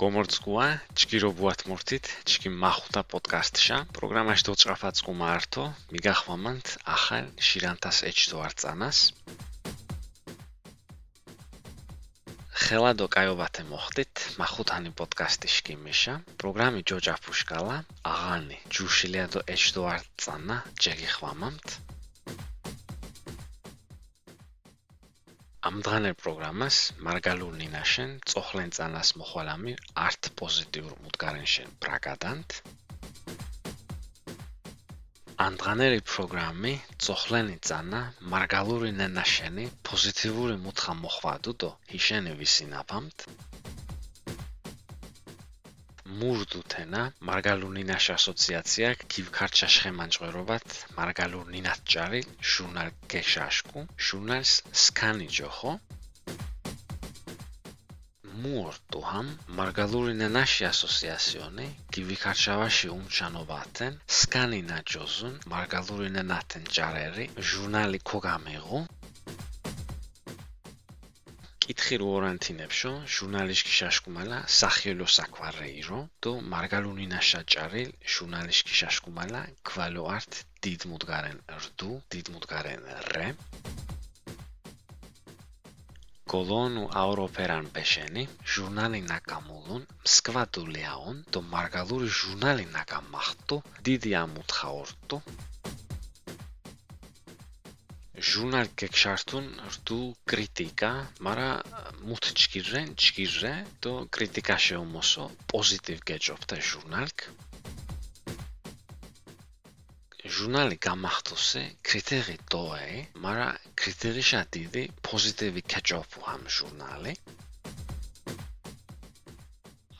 გომორცგუა ჭკირობუათ მორთით ჭკი მახუთა პოდკასტშა. პროგრამაში დოჭრაფაც ყუმართო მიგახვამანთ ახალ შირანთას ეჭდო არწანას ხელადო კაიობათე მოხდით მახუთანი პოდკასტი შკიმიშა პროგრამი ჯოჯა ფუშკალა აღანი ჯუშილიადო ეჭდო არწანა ჯეგიხვამამთ ამ დღანერ პროგრამას მარგალურ ნინაშენ წოხლენ წანას მოხვალამი არტ პოზიტიურ მუდგარენშენ პრაგადანთ ამ დღანერი პროგრამი წოხლენი წანა მარგალური ნინაშენი პოზიტიური მუთხა მოხვადუ დო ჰიშენი ვისინაფამთ მურდუთენა მარგალუნინაშ ასოციაცია კივქარჩა შხემანჭვერობათ მარგალუნინაჭარი ჟურნალ გეშაშკუ ჟურნალს სკანიჯოხო მურტუჰამ მარგალურინანაში ასოციაციონი კივიქარჩავაში უმჩანობათენ სკანინაჯოზუნ მარგალურინანათენ ჭარერი ჟურნალი ქოგამეღო კითხი რო ორანთინებშო ჟურნალისტი შაშკუმალა სახიელო საკვარეირო დო მარგალუნინა შაჭარი ჟურნალისტი შაშკუმალა კვალო არტ დიდ მუდგარენ რდუ დიდ მუდგარენ რე. კოლონუ აუროპერან პეშენი ჟურნალი ნაკამულუნ სკვადულიაონ დო მარგალური ჟურნალი ნაკამახტუ დიდი ამუთხაორტუ ζούναρ και εξάρτουν αυτού κριτικά, μάρα μου τη τσκίζε, τσκίζε, το κριτικά σε όμως ο positive και τσο αυτά ζούναρ. Ζούναρ καμάχτωσε κριτήρι το ε, μάρα κριτήρι σε αντίδη positive και που είχαμε ζούναρ.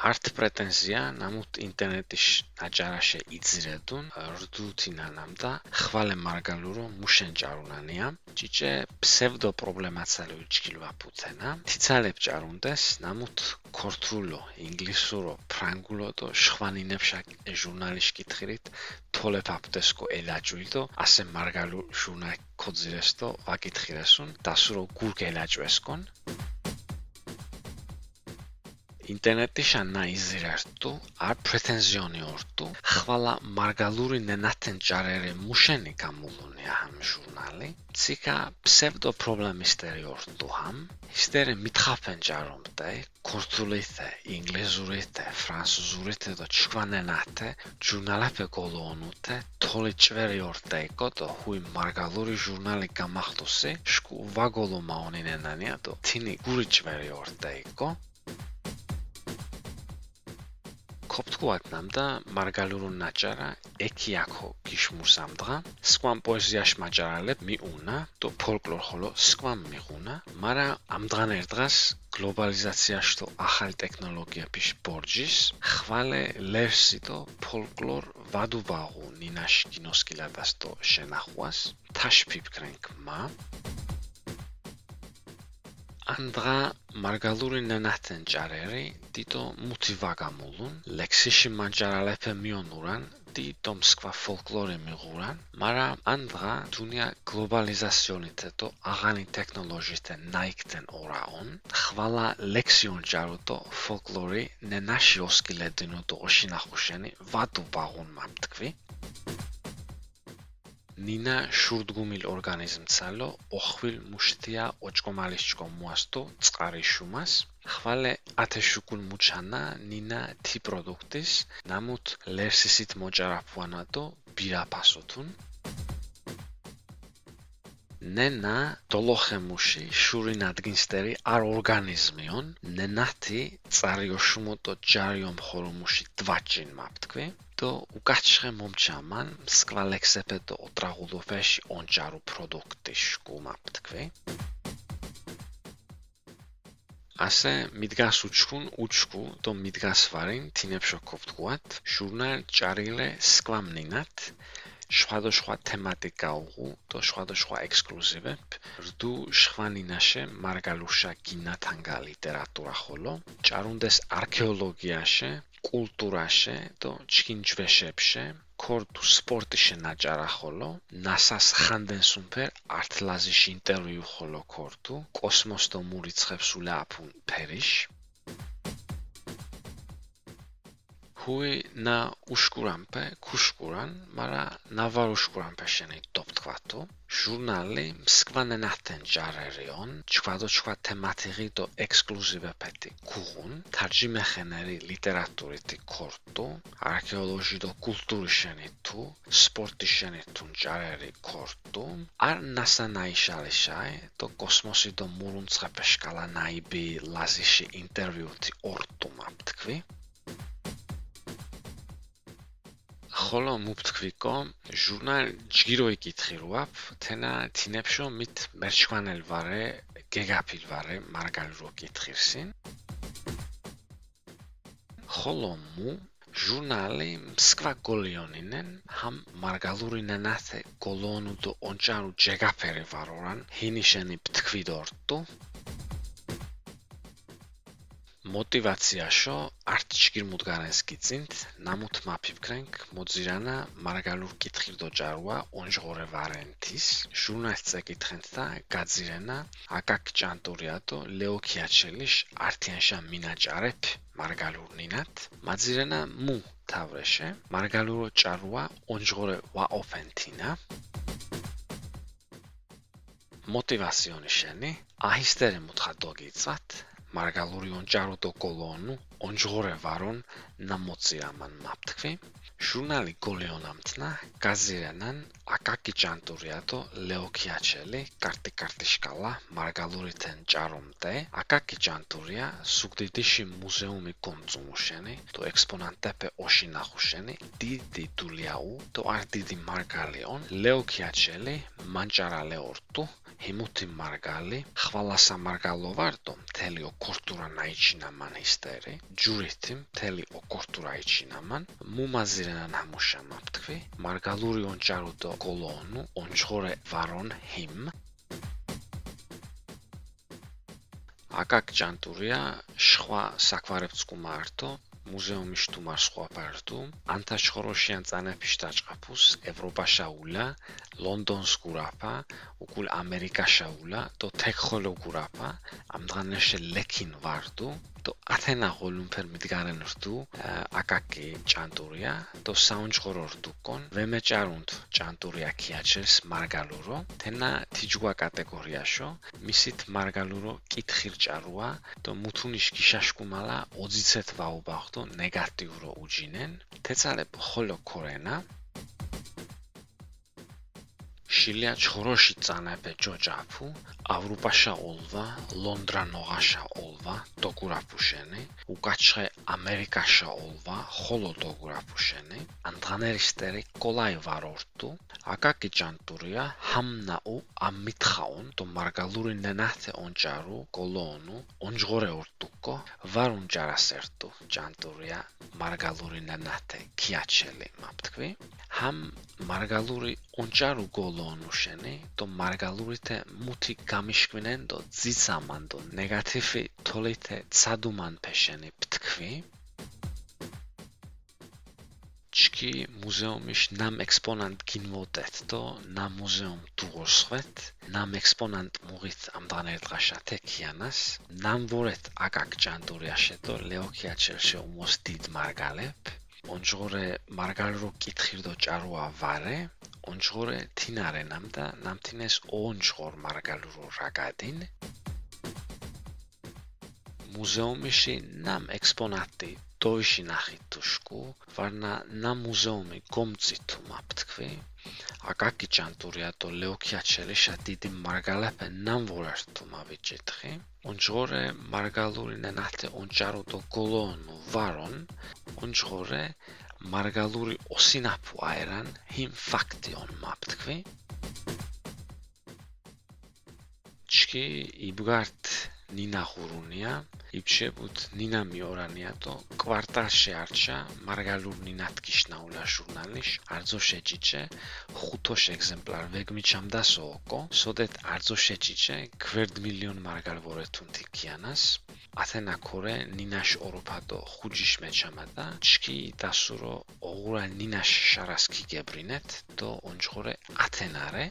არტ პრეტენზია ნამუთ ინტერნეტის აჭარაშე იძრედუნ რდუთინანამ და ხვალე მარგალურო მუშენ ჭარუნანია ჭიჭე ფსევდო პრობლემაცალო იჩქილვა პუცენა თიცალებ ჭარუნდეს ნამუთ ქორთრულო ინგლისურო ფრანგულო და შვანინებშა ჟურნალიში კითხილით თოლებ აპტესკო ელაჭვილდო ასე მარგალუ ჟურნალ კოძირესტო ვაკითხილესუნ დასურო გურგელაჭვესკონ ინტერნეტი შანა იზირარტუ არ პრეტენზიონი ორტუ ხვალა მარგალური ნენათენ ჭარერი მუშენი გამულუნი ამ ჟურნალი. ციკა ფსევდო პრობლემისტერი ორტუ ამ. ისტერე მითხაფენ ჭარომდე ქორთულეთე ინგლიზურეთე ფრანსუზურეთე და ჩქვანენათე ჟურნალაფე გოლონუთე თოლი ჭვერი ორტე კოტო ჰუი მარგალური ჟურნალი გამახტუსი შკუ ვაგოლო მაონინენანია და თინი გური ჭვერი ორტე კო ქოპთქუათნამ და მარგალურუ ნაჭარა ეკიაქო გიშმურსამდღა. სკვამ პოეზიაშ მაჭარალებ მიუნა და ფოლკლორ ხოლო სკვამ მიღუნა მარა ამდღან ერდღას გლობალიზაციაშ თო ახალ ტექნოლოგიაფიშ ბორჯის ხვალე ლერსი თო ფოლკლორ ვადუბაღუ ნინაშ კინოსკილადას თო შენახვას. თაშფიფკრენკ მა ანდღა მარგალური ნანათენ ჭარერი დიტო მუთივაგამულუნ ლექსიში მანჭარალეფე მიონურან დიტო მსკვა ფოლკლორი მიღურან მარა ანდღა დუნია გლობალიზაციონით და აღანი ტექნოლოგიით ნაიქთენ ორაონ ხვალა ლექსიონ ჭარუტო ფოლკლორი ნენაში ოსკილედინო და ოშინახუშენი ვადუ ბაღუნ მამთქვი ნინა შურდგუმილ ორგანიზმცალო ოხვილ მუშთია ოჭკომალისჭკო მუასტო წყარი შუმას. ხვალე ათეშუკულ მუჩანა ნინა თი პროდუქტის ნამუთ ლერსისით მოჭარაფუანატო ბირაფასოთუნ. ნენა დოლოხემუში შურინ ადგინსტერი არ ორგანიზმიონ ნენათი წარიოშუმოტო ჯარიომ ხორომუში დვაჭინ მაფთქვი დო უკაჩხე მომჩამან სკვალექსეპეტო ოტრაღულოფეში ონჯარუ პროდუქტი შკუმაფთქვი ასე მიდგას უჩქუნ უჩქუ დო მიდგას ვარინ თინებშო ქოფთქუათ ჟურნალ ჭარილე სკვამნინათ სხვადასხვა თემატიკა უღუ და სხვადასხვა ექსკლუზივებ. რდუ შვანინაშე მარგალუშა კინათანგა ლიტერატურა ხოლო ჭარუნდეს არქეოლოგიაში კულტურაში და ჩინჯვეშებში კორტუ სპორტიში ნაჭარა ხოლო ნასას ხანდენსუნფერ არტლაზიში ინტერვიუ ხოლო კორტუ კოსმოს და მურიცხებს ულაფუნ ფერიში ჰუი ნა უშკურამპე ქუშკურან მარა ნავარუშკურამპე შენი დოპტქვათო ჟურნალი მსკვანენათენ ჯარერიონ ჩვადო ჩვა თემატირი დო ექსკლუზივე პეტი ქუღუნ თარჯიმე ხენერი ლიტერატურიტი ქორტო არქეოლოჟი დო კულტური შენი თუ სპორტი შენი თუ ჯარერი ქორტო არ ნასანაი შალიშაი დო კოსმოსი დო მურუნცხეპე შკალა ნაიბი ლაზიში ინტერვიუთი ორტუ მაპთქვი ხოლო მუფთქვიკო ჟურნალ ჯგირო იკითხი როაფ თენა თინებშო მით მერჩვანელ ვარე გეგაფილ ვარე მარგალ რო კითხირსინ. ხოლო მუ ჟურნალი მსკვა გოლიონინენ ჰამ მარგალურინენათე გოლონუ დო ონჭარუ ჯეგაფერე ვარორან ჰინიშენი პთქვიდორტუ мотивацияшо арт чигирмудгарес гицинт намут мапивкренк მოძირანა მარგალურ კითხირდოჭარვა ონჟღორევარენტის ჟურნალს წეკითხენთ და გაძირენა აკაკ ჭანტურიატო ლეო ქიაჩელიშ ართიანშა მინაჭარებ მარგალურნინათ მაძირენა მუ თავრეშე მარგალურო ჭარვა ონჟღორე ვაოფენთინა. мотивационი შენი აჰისტერე მოთხა დოგიცვათ მარგალური ონჭარო დო კოლონუ ონჯღორე ვარონ ნამოცირამან მაფთქვი. ჟურნალი გოლეონამთნა გაზირანან აკაკი ჭანტურიატო ლეოქიაჩელი კარტი კარტიშკალა მარგალურითენ ჭარომდე. აკაკი ჭანტურია სუგდიდიში მუზეუმი კონწუმუშენი თო ექსპონანტეპე ოშინახუშენი დიდი დულიაუ თო არ დიდი მარგალიონ ლეოქიაჩელი მანჭარალე ორტუ ჰიმუთი მარგალი ხვალასა მარგალო ვარტო მთელი ოკორტურა ნაიჩინა მან ისტერი ჯურითი მთელი ოკორტურა იჩინა მან მუმაზირენა ნამუშა მაფთქვი მარგალური ონჭარო დო კოლონუ ონჩხორე ვარონ ჰიმ. აკაკ ჭანტურია შხვა საკვარებს კუმარტო მუზეუმის თუმარ სხვა პარტუ ანტაჩხოროშიან წანაფიშ დაჭყაფუს ევროპაშაულა ლონდონს გურაფა უკულ ამერიკაშაულა დო თექხოლო გურაფა ამდღანეშე ლეკინ 같은 아골룸펠 მიდგარენ რდუ აკაკი ჭანტურია დო საუნჯღორო რდუკონ ვემეჭარულთ ჭანტურია ქიაჩეს მარგალურო თენა თიჯვა კატეგორიაშო მისით მარგალურო კითხირჭარუა დო მუთუნიშკი შაშკუმალა ოძიცეთ ვაუბახდო ნეგატიურო უჯინენ თეცალებ ხოლო ქორენა შილია ჩხოროში წანაფე ჯოჯაფუ ავროპაშა ოლვა ლონდრანოღაშა ოლვა დოგურაფუშენი უკაჩხე ამერიკაშა ოლვა ხოლო დოგურაფუშენი ანდღანერისტერი კოლაი ვარორტუ აკაკი ჭანტურია ჰამნაუ ამითხაონ დო მარგალური ნენათე ონჭარუ კოლონუ ონჯღორე ორტუკო ვარუნ ჯარასერტუ ჭანტურია მარგალური ნენათე ქიაჩელი მაფთქვი. ჰამ მარგალური ონჭარუ გოლონუშენი დო მარგალურითე მუთი გამიშკვნენ დო ძიცამან დო ნეგატივი თოლითე ცადუმან ფეშენი პთქვი ჩკი მუზეუმის ნამ ექსპონანტ გინმოდეთ დო ნამ მუზეუმ დუღოსხვეთ ნამ ექსპონანტ მუღით ამდღანერ დღაშა თექიანას ნამ ვორეთ აკაკ ჭანდურიაშე დო ლეოქიაჩელშე უმოს დიდ მარგალებ ონჯღორე მარგალრო კითხირდო ჭაროა ვარე ონჯღორე თინარე ნამდა ნამთინეს ონჯღორ მარგალრო რაგადინ მუზეუმში ნამ ექსპონატი დოიში ნახითუშკუ ვარნა ნამ მუზეუმი გომწითუ მაფთქვი. აკაკი ჭანტურია დო ლეოქიაჩელი შადიდი მარგალაფე ნამ ვორართუ მავიჭითხი. ონჯღორე მარგალური ნანათე ონჯარო დო გოლონუ ვარონ. ონჯღორე მარგალური ოსინაფუ აერან ჰიმ ფაქტიონ მაფთქვი. ჩკი იბგარტ ნინა ხურუნია იბშებუთ ნინა მიორანიატო კვარტალში არჩა მარგალურ ნინათკიშნაულა ჟურნალიში არძო შეჭიჭე ხუთოშ ეგზემპლარ ვეგმიჩამდასოოკო სოდეთ არძო შეჭიჭე გვერდ მილიონ მარგალ ვორეთუნთი კიანას ათენა ქორე ნინაშ ოროფადო ხუჯიშ მეჩამადა ჩკი დასურო ოღურა ნინაშ შარასკი გებრინეთ დო ონჯღორე ათენარე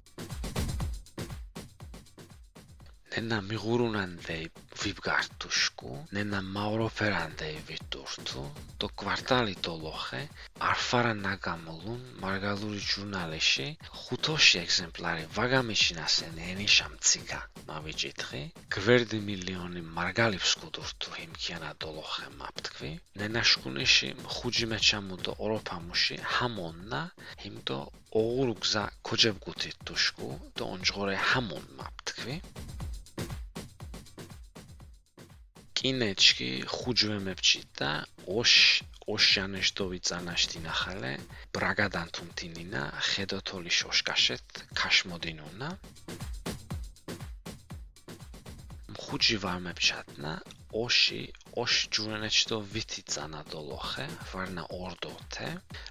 ენა მიღურუნან ვე ვიბგართუშკუ ნენა მაუროფერანდე ვიტურთუ დო კვარტალი დოლოხე არფარა ნაგამოლუნ მარგალური ჟურნალიში ხუთოში ეგზემპლარი ვაგამიშინასენ ენიშამციკა მავიჭითხი გვერდი მილიონი მარგალიფს კუდურთუ იმქიანა დოლოხე მაპტქვი ნენა შკუნიში ხუჯიმეჩამუდო ოროფამუში ჰამონნა იმდო ოღურგზა ქოჯებგუთი თუშკუ დოონჯღორე ჰამონ მაპტქვი კინეჩკი ხუჯვემებჩი და ოშ ოშანეშტოვი წანაშტი ნახალე ბრაგადანთუნთინინა ხედოთოლი შოშკაშეთ ქაშმოდინუნა. ხუჯი ვარმებჩატნა ოში ოშ ჯურენეჩტო ვითი წანადოლოხე ვარნა ორდოთე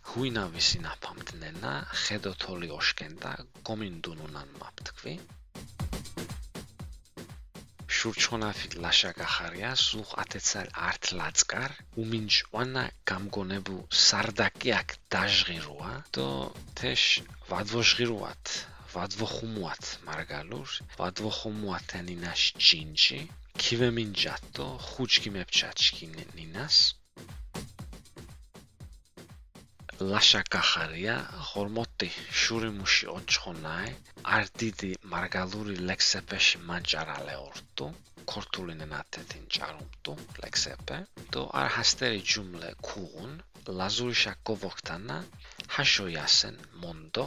ჰუინა ვისინა ფამტნენა ხედოთოლი ოშკენდა გომინდუნუნან მაპტქვი შურჩხონაფი ლაშა გახარია სულ ათეცალ არტ ლაცკარ უმინჭვანა გამგონებუ სარდაკი აქ დაჟღიროა და თეშ ვადვოჟღიროათ ვადვოხუმუათ მარგალურ ვადვოხუმუათენინაშ ჯინჯი ქივემინჯატო ხუჩკი მეფჩაჩკი ნინას ლაშა გახარია ხორმოტი შურიმუში ოჩხონაე არტიდი მარგალური ლექსეპეში მანჭარალე ორტუ ქორთულინე ნათეთინ ჭარუმტუ ლექსეპე დო არ ჰასტერი ჯუმლე ქუღუნ ლაზურიშა გოვოხტანა ჰაშოიასენ მონდო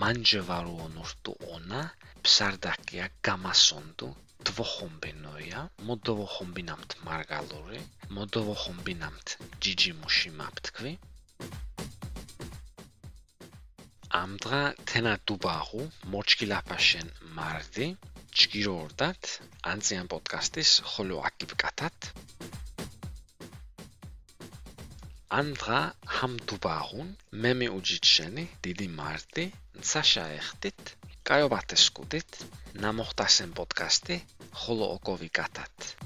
მანჯევარო ონურტუ ონა ფსარდაკია გამასონდუ დვოხომბინოია მოდოვოხომბინამთ მარგალური მოდოვოხომბინამთ ჯიჯიმუში მაპთქვი ამდღა თენა დუბაღუ მოჩკილაფაშენ მარდი ჩგირორდათ ანციან პოდკასტის ხოლო აკიპკათათ ამდღა ჰამ დუბაღუნ მემი უჯიჩენი დიდი მარდი საშა ეხტით კაიობათესკუდით ნამოხტასენ პოდკასტი ხოლო ოკოვიკათათ